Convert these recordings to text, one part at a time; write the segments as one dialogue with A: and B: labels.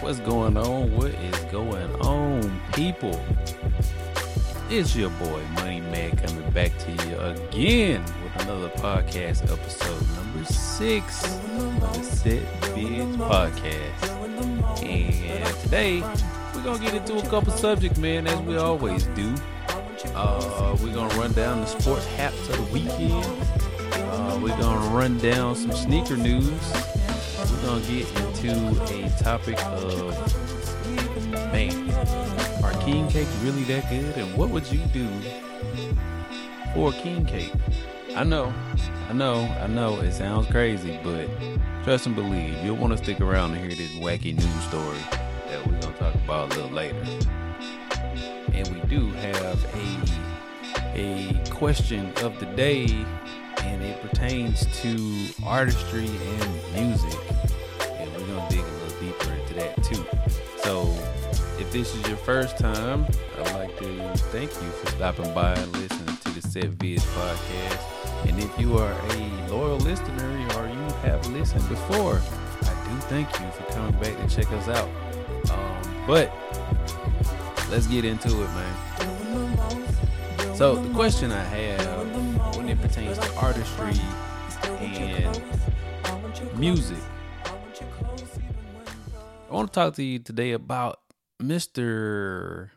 A: What's going on? What is going on, people? It's your boy Money Man coming back to you again with another podcast episode number six of the Set Biz Podcast. And today we're gonna get into a couple subjects, man, as we always do. Uh, we're gonna run down the sports haps of the weekend. Uh, we're gonna run down some sneaker news. We're gonna get into a topic of man, are king cakes really that good? And what would you do for king cake? I know, I know, I know. It sounds crazy, but trust and believe, you'll want to stick around and hear this wacky news story that we're gonna talk about a little later. And we do have a a question of the day, and it pertains to artistry and music. And we're gonna dig a little deeper into that too. So if this is your first time, I'd like to thank you for stopping by and listening to the SetVids podcast. And if you are a loyal listener or you have listened before, I do thank you for coming back to check us out. Um, but let's get into it, man. So the question I have it pertains to artistry and music, I want to talk to you today about Mr.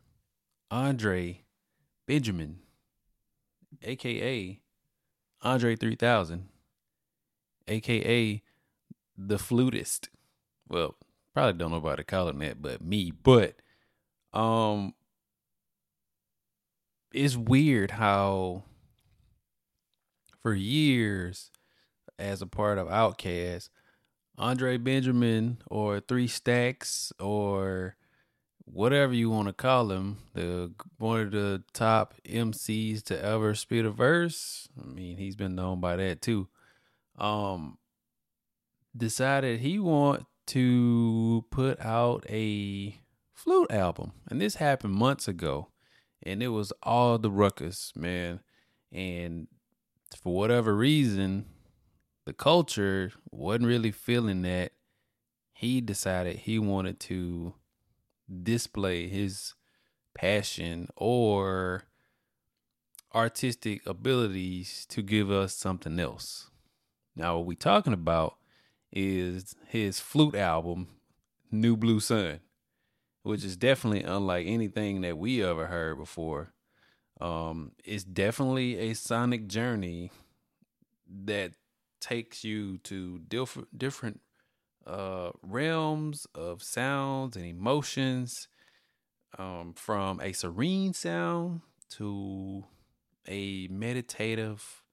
A: Andre Benjamin, aka Andre 3000, aka the flutist. Well, probably don't know nobody call him that but me, but um it's weird how for years as a part of Outkast, Andre Benjamin or Three Stacks or whatever you want to call him, the one of the top MCs to ever spit a verse. I mean, he's been known by that too. Um, decided he want to put out a flute album, and this happened months ago, and it was all the ruckus, man. And for whatever reason, the culture wasn't really feeling that. He decided he wanted to display his passion or artistic abilities to give us something else. Now, what we're talking about is his flute album, New Blue Sun, which is definitely unlike anything that we ever heard before. Um, it's definitely a sonic journey that takes you to different different uh, realms of sounds and emotions um, from a serene sound to a meditative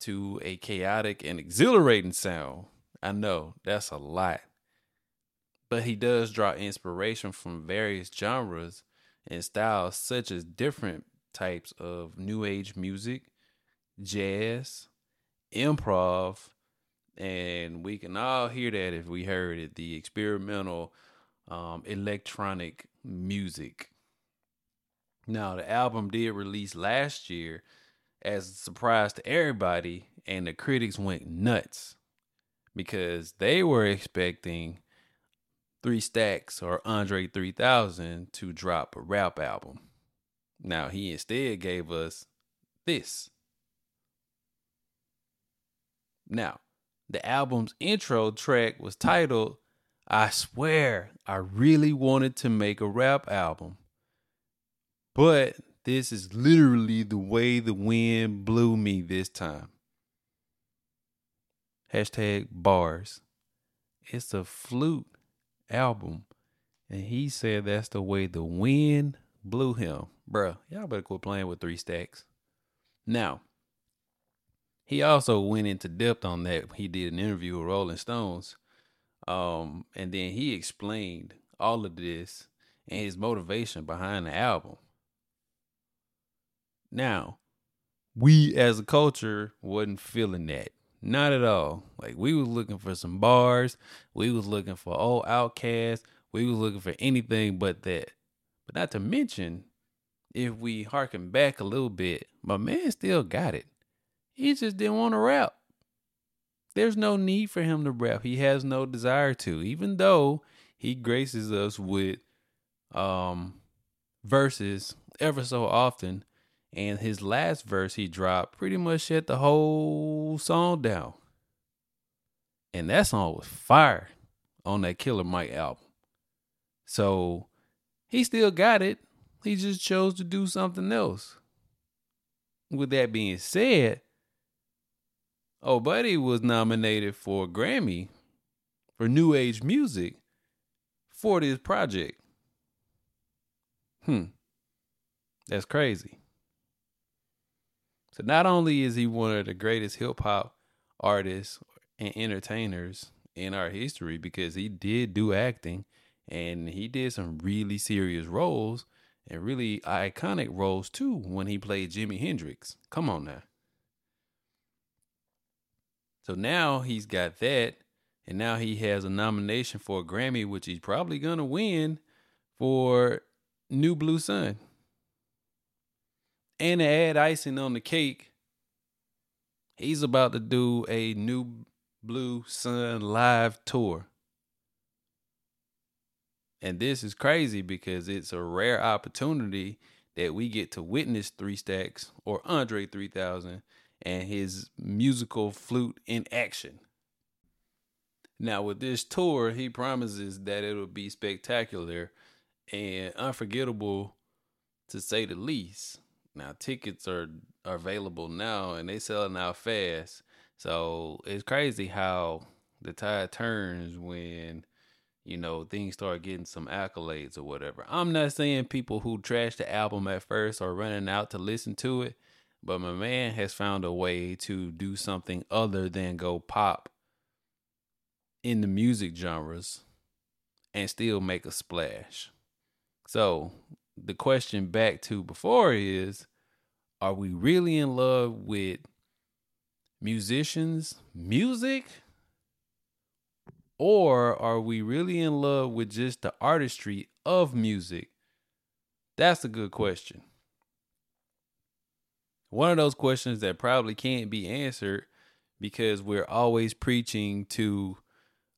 A: to a chaotic and exhilarating sound. I know that's a lot. But he does draw inspiration from various genres and styles, such as different types of new age music, jazz, improv, and we can all hear that if we heard it the experimental um, electronic music. Now the album did release last year as a surprise to everybody and the critics went nuts because they were expecting three stacks or andre 3000 to drop a rap album now he instead gave us this now the album's intro track was titled I Swear I Really Wanted to Make a Rap Album. But this is literally the way the wind blew me this time. Hashtag bars. It's a flute album. And he said that's the way the wind blew him. Bruh, y'all better quit playing with three stacks. Now, he also went into depth on that. He did an interview with Rolling Stones. Um, and then he explained all of this and his motivation behind the album. Now, we as a culture wasn't feeling that. Not at all. Like we was looking for some bars. We was looking for old outcasts. We was looking for anything but that. But not to mention, if we harken back a little bit, my man still got it. He just didn't want to rap. There's no need for him to rap. He has no desire to, even though he graces us with um verses ever so often. And his last verse he dropped pretty much shut the whole song down. And that song was fire on that Killer Mike album. So he still got it. He just chose to do something else. With that being said, Oh Buddy was nominated for a Grammy for New Age Music for this project. Hmm. That's crazy. So not only is he one of the greatest hip hop artists and entertainers in our history because he did do acting and he did some really serious roles and really iconic roles too when he played Jimi Hendrix. Come on now. So now he's got that, and now he has a nomination for a Grammy, which he's probably gonna win for New Blue Sun. And to add icing on the cake, he's about to do a New Blue Sun live tour. And this is crazy because it's a rare opportunity that we get to witness Three Stacks or Andre 3000 and his musical flute in action. Now, with this tour, he promises that it'll be spectacular and unforgettable to say the least. Now, tickets are, are available now and they selling out fast. So it's crazy how the tide turns when you know things start getting some accolades or whatever. I'm not saying people who trashed the album at first are running out to listen to it, but my man has found a way to do something other than go pop in the music genres and still make a splash. So, the question back to before is are we really in love with musicians, music? Or are we really in love with just the artistry of music? That's a good question. One of those questions that probably can't be answered because we're always preaching to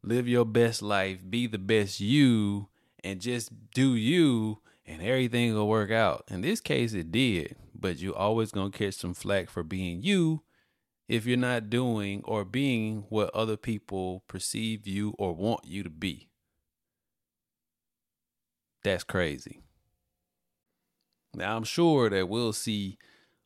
A: live your best life, be the best you, and just do you, and everything will work out. In this case, it did, but you're always gonna catch some flack for being you if you're not doing or being what other people perceive you or want you to be. That's crazy. Now, I'm sure that we'll see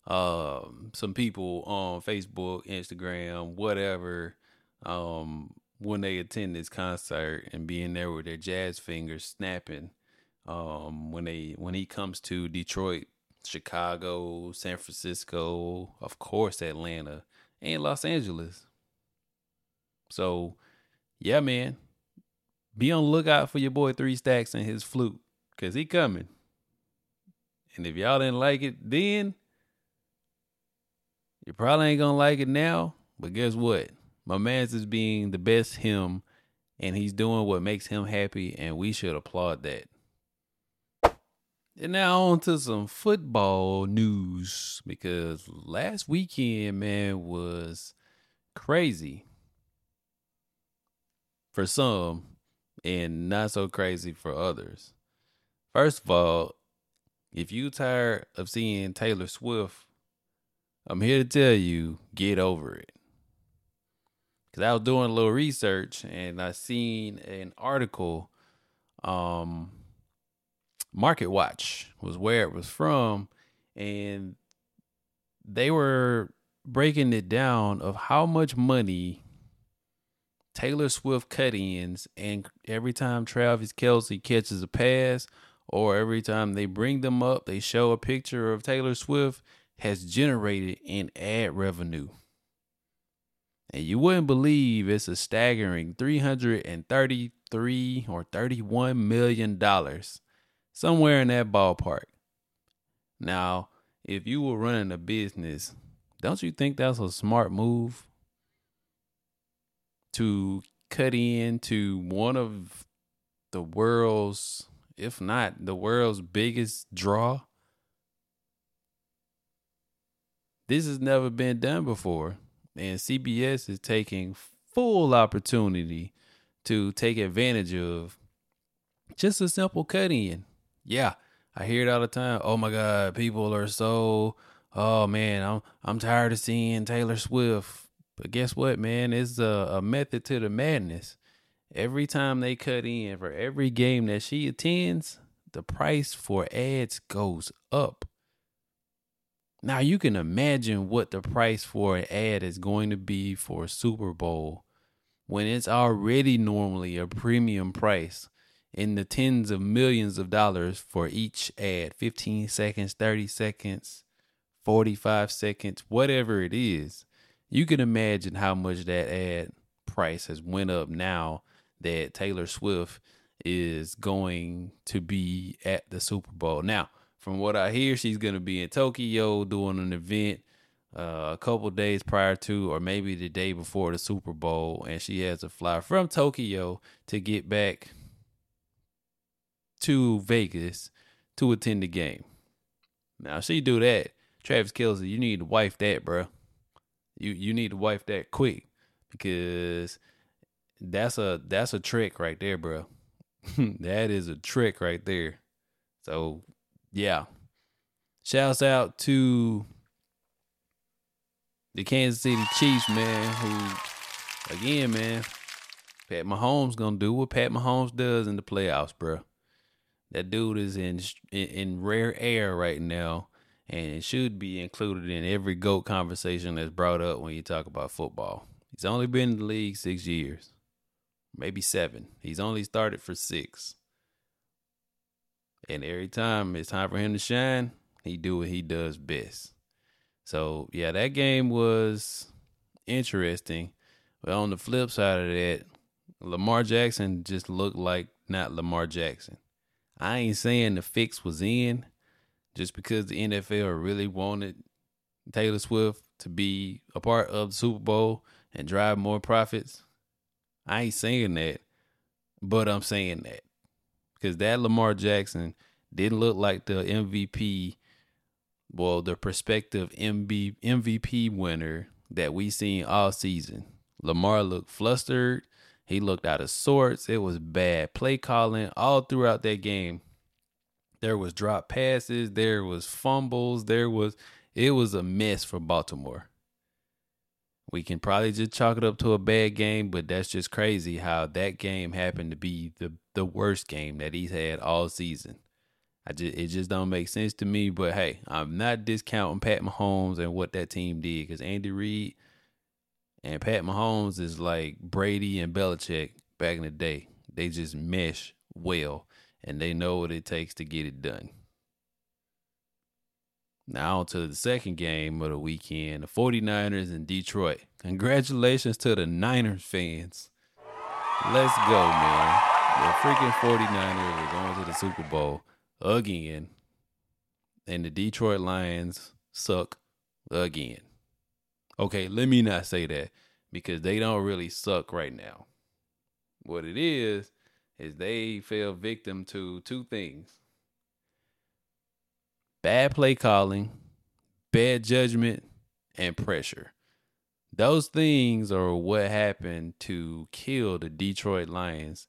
A: um, some people on Facebook, Instagram, whatever, um, when they attend this concert and being there with their jazz fingers snapping. Um, when they when he comes to Detroit, Chicago, San Francisco, of course Atlanta, and Los Angeles. So, yeah, man, be on lookout for your boy Three Stacks and his flute, cause he coming. And if y'all didn't like it then, you probably ain't gonna like it now. But guess what? My man's is being the best him, and he's doing what makes him happy, and we should applaud that. And now on to some football news because last weekend, man, was crazy for some and not so crazy for others. First of all, if you tired of seeing Taylor Swift, I'm here to tell you, get over it. Cause I was doing a little research and I seen an article um Market Watch was where it was from, and they were breaking it down of how much money Taylor Swift cut ins and every time Travis Kelce catches a pass or every time they bring them up, they show a picture of Taylor Swift has generated in ad revenue. And you wouldn't believe it's a staggering 333 or 31 million dollars somewhere in that ballpark. Now, if you were running a business, don't you think that's a smart move to cut into one of the world's, if not the world's biggest draw? This has never been done before, and CBS is taking full opportunity to take advantage of Just a simple cut in. Yeah, I hear it all the time. Oh my God, people are so oh man, I'm I'm tired of seeing Taylor Swift. But guess what, man? It's a, a method to the madness. Every time they cut in for every game that she attends, the price for ads goes up. Now you can imagine what the price for an ad is going to be for a Super Bowl when it's already normally a premium price in the tens of millions of dollars for each ad 15 seconds, 30 seconds, 45 seconds, whatever it is. You can imagine how much that ad price has went up now that Taylor Swift is going to be at the Super Bowl. Now, from what I hear, she's going to be in Tokyo doing an event uh, a couple days prior to, or maybe the day before the Super Bowl, and she has to fly from Tokyo to get back to Vegas to attend the game. Now, she do that. Travis Kelce, you need to wife that, bro. You you need to wife that quick because that's a that's a trick right there, bro. that is a trick right there. So yeah. Shouts out to the Kansas City Chiefs, man, who again, man, Pat Mahomes gonna do what Pat Mahomes does in the playoffs, bro. That dude is in in rare air right now, and it should be included in every GOAT conversation that's brought up when you talk about football. He's only been in the league six years, maybe seven. He's only started for six. And every time it's time for him to shine, he do what he does best. So yeah, that game was interesting. But on the flip side of that, Lamar Jackson just looked like not Lamar Jackson. I ain't saying the fix was in just because the NFL really wanted Taylor Swift to be a part of the Super Bowl and drive more profits. I ain't saying that, but I'm saying that because that Lamar Jackson didn't look like the MVP, well, the prospective MVP winner that we seen all season. Lamar looked flustered. He looked out of sorts. It was bad play calling all throughout that game. There was drop passes, there was fumbles, there was it was a mess for Baltimore. We can probably just chalk it up to a bad game, but that's just crazy how that game happened to be the the worst game that he's had all season. I just it just don't make sense to me. But hey, I'm not discounting Pat Mahomes and what that team did because Andy Reid and Pat Mahomes is like Brady and Belichick back in the day. They just mesh well and they know what it takes to get it done. Now on to the second game of the weekend, the 49ers in Detroit. Congratulations to the Niners fans. Let's go, man. The freaking 49ers are going to the Super Bowl again. And the Detroit Lions suck again. Okay, let me not say that because they don't really suck right now. What it is, is they fell victim to two things bad play calling, bad judgment, and pressure. Those things are what happened to kill the Detroit Lions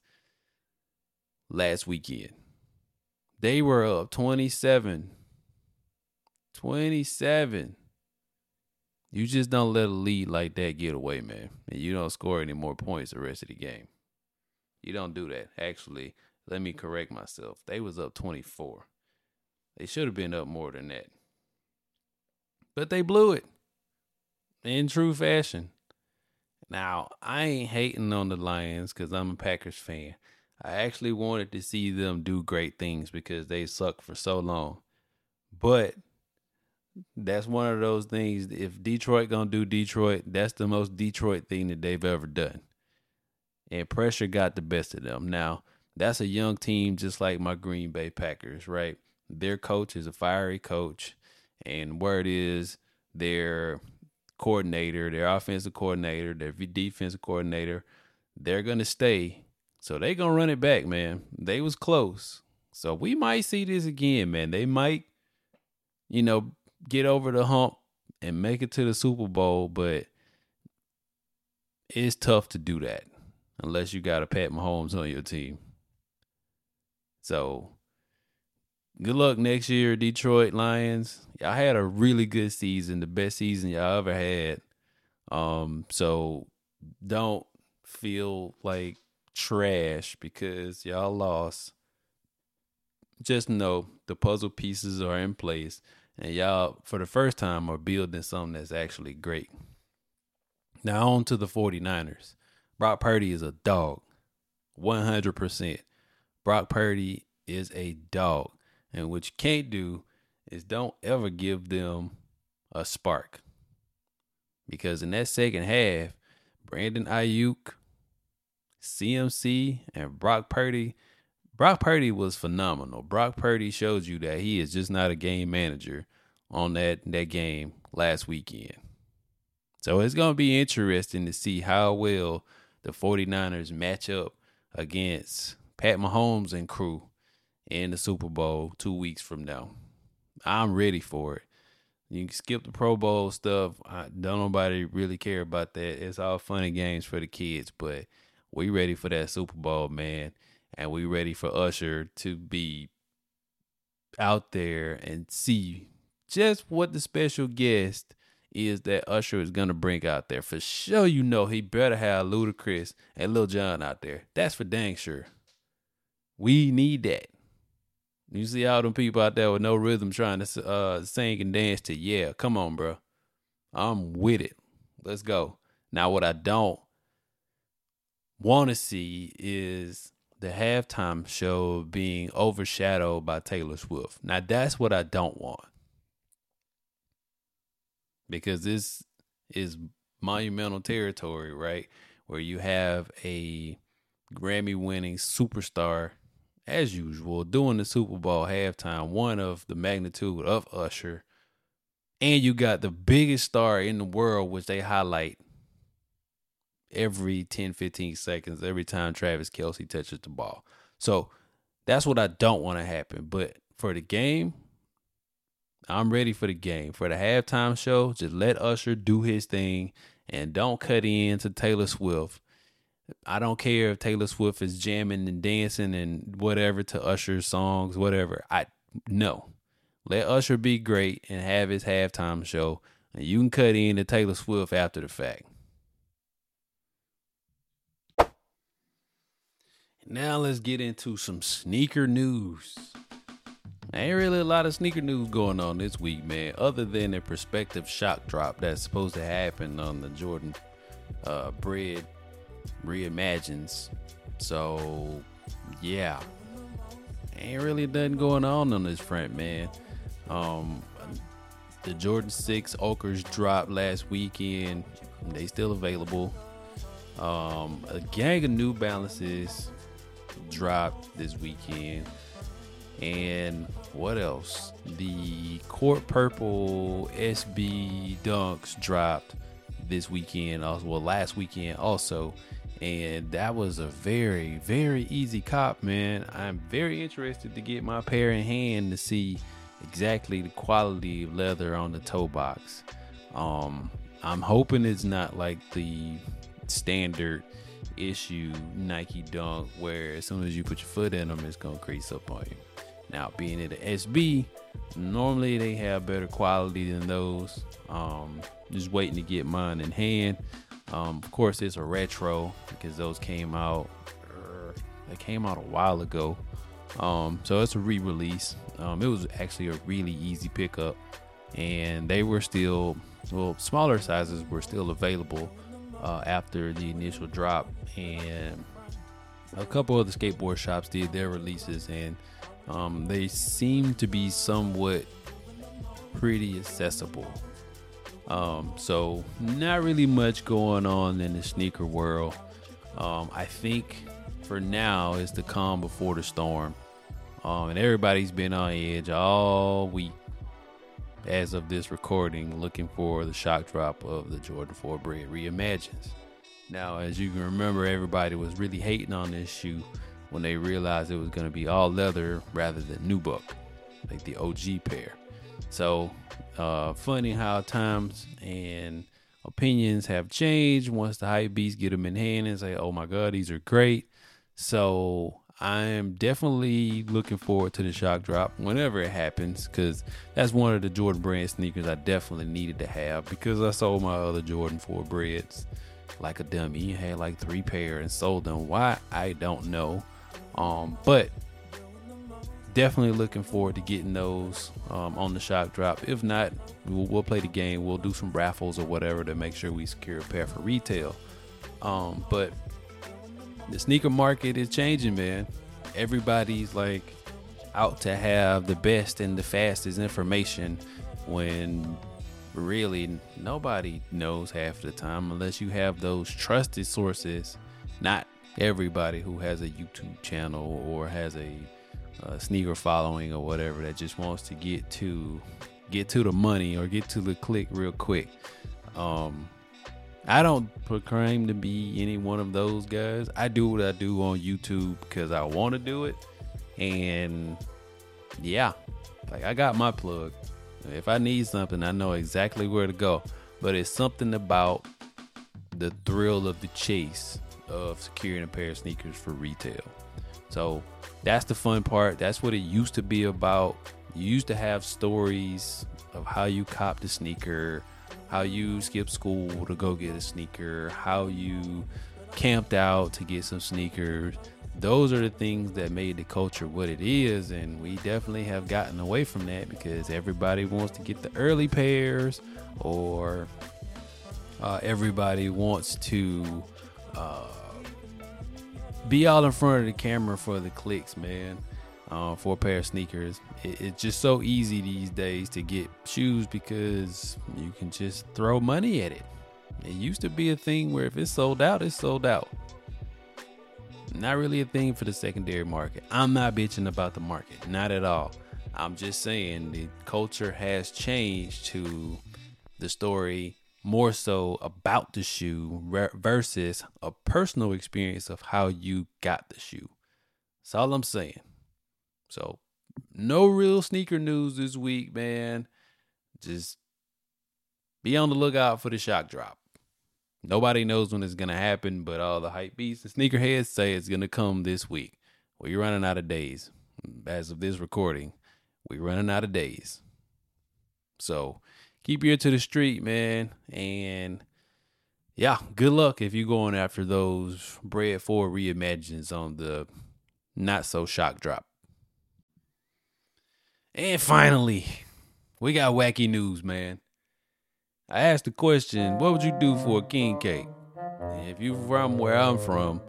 A: last weekend. They were up 27. 27. You just don't let a lead like that get away, man. And you don't score any more points the rest of the game. You don't do that. Actually, let me correct myself. They was up 24. They should have been up more than that. But they blew it in true fashion. Now, I ain't hating on the Lions because I'm a Packers fan. I actually wanted to see them do great things because they sucked for so long. But that's one of those things. If Detroit gonna do Detroit, that's the most Detroit thing that they've ever done and pressure got the best of them. Now, that's a young team just like my Green Bay Packers, right? Their coach is a fiery coach, and word is their coordinator, their offensive coordinator, their defensive coordinator, they're gonna stay. So they gonna run it back, man. They was close. So we might see this again, man. They might, you know, get over the hump and make it to the Super Bowl, but it's tough to do that unless you got a Pat Mahomes on your team. So good luck next year, Detroit Lions. Y'all had a really good season, the best season y'all ever had. Um, so don't feel like trash because y'all lost. Just know the puzzle pieces are in place and y'all for the first time are building something that's actually great. Now on to the 49ers. Brock Purdy is a dog. 100%. Brock Purdy is a dog. And what you can't do is don't ever give them a spark. Because in that second half, Brandon Aiyuk, CMC, and Brock Purdy, Brock Purdy was phenomenal. Brock Purdy shows you that he is just not a game manager on that, that game last weekend. So it's going to be interesting to see how well the 49ers match up against Pat Mahomes and crew in the Super Bowl two weeks from now. I'm ready for it. You can skip the Pro Bowl stuff. I, don't nobody really care about that. It's all funny games for the kids, but we ready for that Super Bowl, man. And we ready for Usher to be out there and see just what the special guest is that Usher is gonna bring out there. For sure, you know he better have Ludacris and Lil Jon out there. That's for dang sure. We need that. You see all them people out there with no rhythm trying to uh, sing and dance to yeah, come on, bro. I'm with it. Let's go. Now, what I don't want to see is the halftime show being overshadowed by Taylor Swift. Now, that's what I don't want. Because this is monumental territory, right? Where you have a Grammy winning superstar as usual, doing the Super Bowl halftime, one of the magnitude of Usher. And you got the biggest star in the world, which they highlight every 10, 15 seconds, every time Travis Kelce touches the ball. So that's what I don't want to happen. But for the game, I'm ready for the game. For the halftime show, just let Usher do his thing and don't cut in to Taylor Swift I don't care if Taylor Swift is jamming and dancing and whatever to Usher's songs, whatever. I no. Let Usher be great and have his halftime show, and you can cut in to Taylor Swift after the fact. Now let's get into some sneaker news. Ain't really a lot of sneaker news going on this week, man, other than a prospective shock drop that's supposed to happen on the Jordan uh, Bred reimagines. So, yeah, ain't really nothing going on on this front, man. Um, the Jordan Six Ochres dropped last weekend. They still available. Um, a gang of New Balances dropped this weekend. And what else? The Court Purple SB Dunks dropped this weekend. Also, well, last weekend also and that was a very very easy cop man i'm very interested to get my pair in hand to see exactly the quality of leather on the toe box um i'm hoping it's not like the standard issue nike dunk where as soon as you put your foot in them it's gonna crease up on you now being at an sb normally they have better quality than those um just waiting to get mine in hand um, of course, it's a retro because those came out. They came out a while ago. Um, so it's a re-release. Um, it was actually a really easy pickup, and they were still well smaller sizes were still available uh, after the initial drop, and a couple of the skateboard shops did their releases, and um, they seem to be somewhat pretty accessible. Um, so not really much going on in the sneaker world. Um, I think for now is the calm before the storm. Um, and everybody's been on edge all week as of this recording, looking for the shock drop of the Jordan 4 Bred Reimagines. Now, as you can remember, everybody was really hating on this shoe when they realized it was going to be all leather rather than new nubuck, like the OG pair. So uh, funny how times and opinions have changed once the hype beasts get them in hand and say, "Oh my God, these are great." So I'm definitely looking forward to the shock drop whenever it happens because that's one of the Jordan brand sneakers I definitely needed to have because I sold my other Jordan 4 Breds like a dummy. Had like three pair and sold them. Why? I don't know. Um, but definitely looking forward to getting those um, on the shock drop. If not, we'll, we'll, play the game. We'll do some raffles or whatever to make sure we secure a pair for retail. Um, but the sneaker market is changing, man. Everybody's like out to have the best and the fastest information when really nobody knows half the time unless you have those trusted sources. Not everybody who has a YouTube channel or has a, a sneaker following or whatever that just wants to get to get to the money or get to the click real quick. Um, I don't proclaim to be any one of those guys. I do what I do on YouTube because I want to do it. And yeah, like I got my plug. If I need something, I know exactly where to go. But it's something about the thrill of the chase of securing a pair of sneakers for retail. So that's the fun part. That's what it used to be about. You used to have stories of how you copped the sneaker how you skipped school to go get a sneaker, how you camped out to get some sneakers. Those are the things that made the culture what it is, and we definitely have gotten away from that because everybody wants to get the early pairs, or uh, everybody wants to uh, be all in front of the camera for the clicks, man uh, for a pair of sneakers. It, it's just so easy these days to get shoes because you can just throw money at it. It used to be a thing where if it's sold out, it's sold out. Not really a thing for the secondary market. I'm not bitching about the market, not at all. I'm just saying the culture has changed to the story more so about the shoe versus a personal experience of how you got the shoe. That's all I'm saying. So, no real sneaker news this week, man. Just be on the lookout for the shock drop. Nobody knows when it's gonna happen, but all the hype beasts and sneakerheads say it's gonna come this week. Well, you're running out of days. As of this recording, we're running out of days. So keep your ear to the street, man. And yeah, good luck if you're going after those Bred 4 reimagines on the not so shock drop. And finally, we got wacky news, man. I asked the question, what would you do for a king cake? And if you're from where I'm from,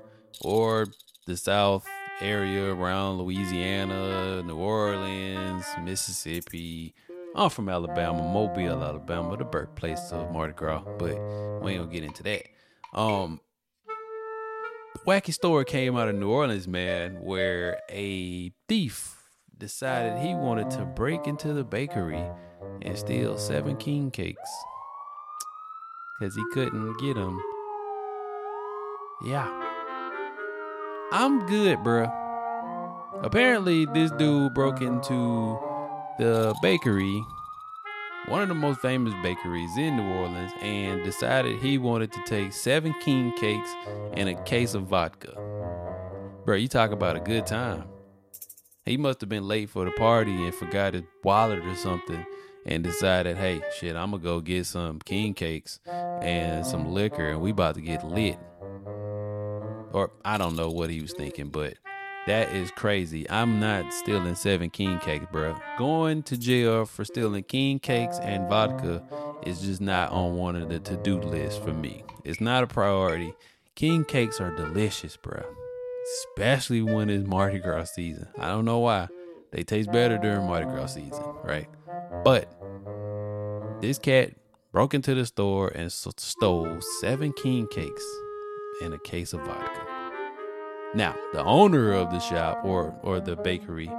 A: or the South area around Louisiana, New Orleans, Mississippi, I'm from Alabama, Mobile, Alabama, the birthplace of Mardi Gras, but we ain't gonna get into that. Um, wacky story came out of New Orleans, man, where a thief decided he wanted to break into the bakery and steal seven king cakes because he couldn't get them. Yeah. I'm good, bruh. Apparently, this dude broke into the bakery, one of the most famous bakeries in New Orleans, and decided he wanted to take seven king cakes and a case of vodka. Bro, you talk about a good time. He must have been late for the party and forgot his wallet or something and decided, hey, shit, I'm gonna go get some king cakes and some liquor and we about to get lit. Or I don't know what he was thinking, but that is crazy. I'm not stealing seven king cakes, bro. Going to jail for stealing king cakes and vodka is just not on one of the to do lists for me. It's not a priority. King cakes are delicious, bro especially when it's Mardi Gras season. I don't know why. They taste better during Mardi Gras season, right? But this cat broke into the store and stole seven king cakes and a case of vodka. Now, the owner of the shop or or the bakery,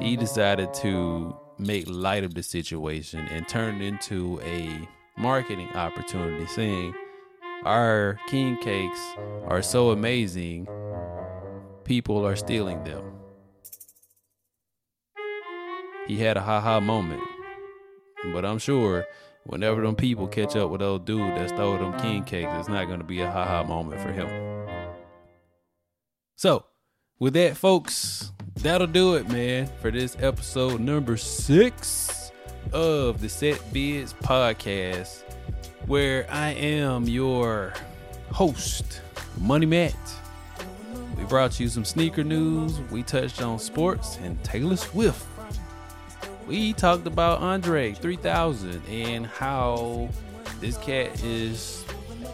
A: he decided to make light of the situation and turn it into a marketing opportunity, saying, "Our king cakes are so amazing people are stealing them. He had a ha ha moment. But I'm sure whenever them people catch up with old dude that stole them king cakes, it's not going to be a ha ha moment for him. So, with that, folks, that'll do it, man, for this episode number six of the Set Bids podcast, where I am your host, Money Matt. We brought you some sneaker news. We touched on sports and Taylor Swift. We talked about Andre 3000 and how this cat is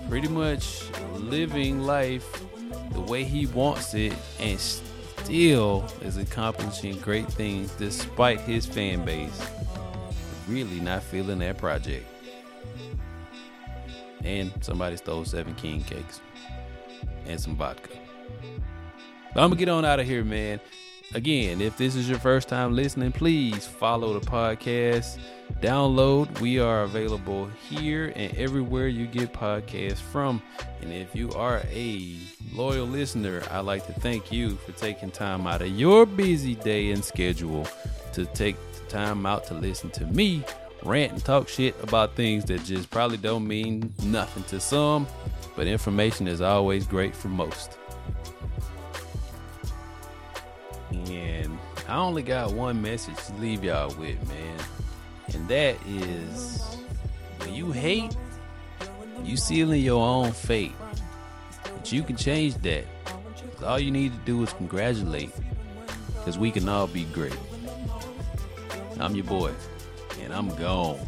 A: pretty much living life the way he wants it and still is accomplishing great things despite his fan base really not feeling that project. And somebody stole seven king cakes and some vodka. But I'm gonna get on out of here, man. Again, if this is your first time listening, please follow the podcast. Download. We are available here and everywhere you get podcasts from. And if you are a loyal listener, I'd like to thank you for taking time out of your busy day and schedule to take time out to listen to me rant and talk shit about things that just probably don't mean nothing to some, but information is always great for most. And I only got one message to leave y'all with, man. And that is when you hate, you sealing your own fate. But you can change that. All you need to do is congratulate. Because we can all be great. I'm your boy, and I'm gone.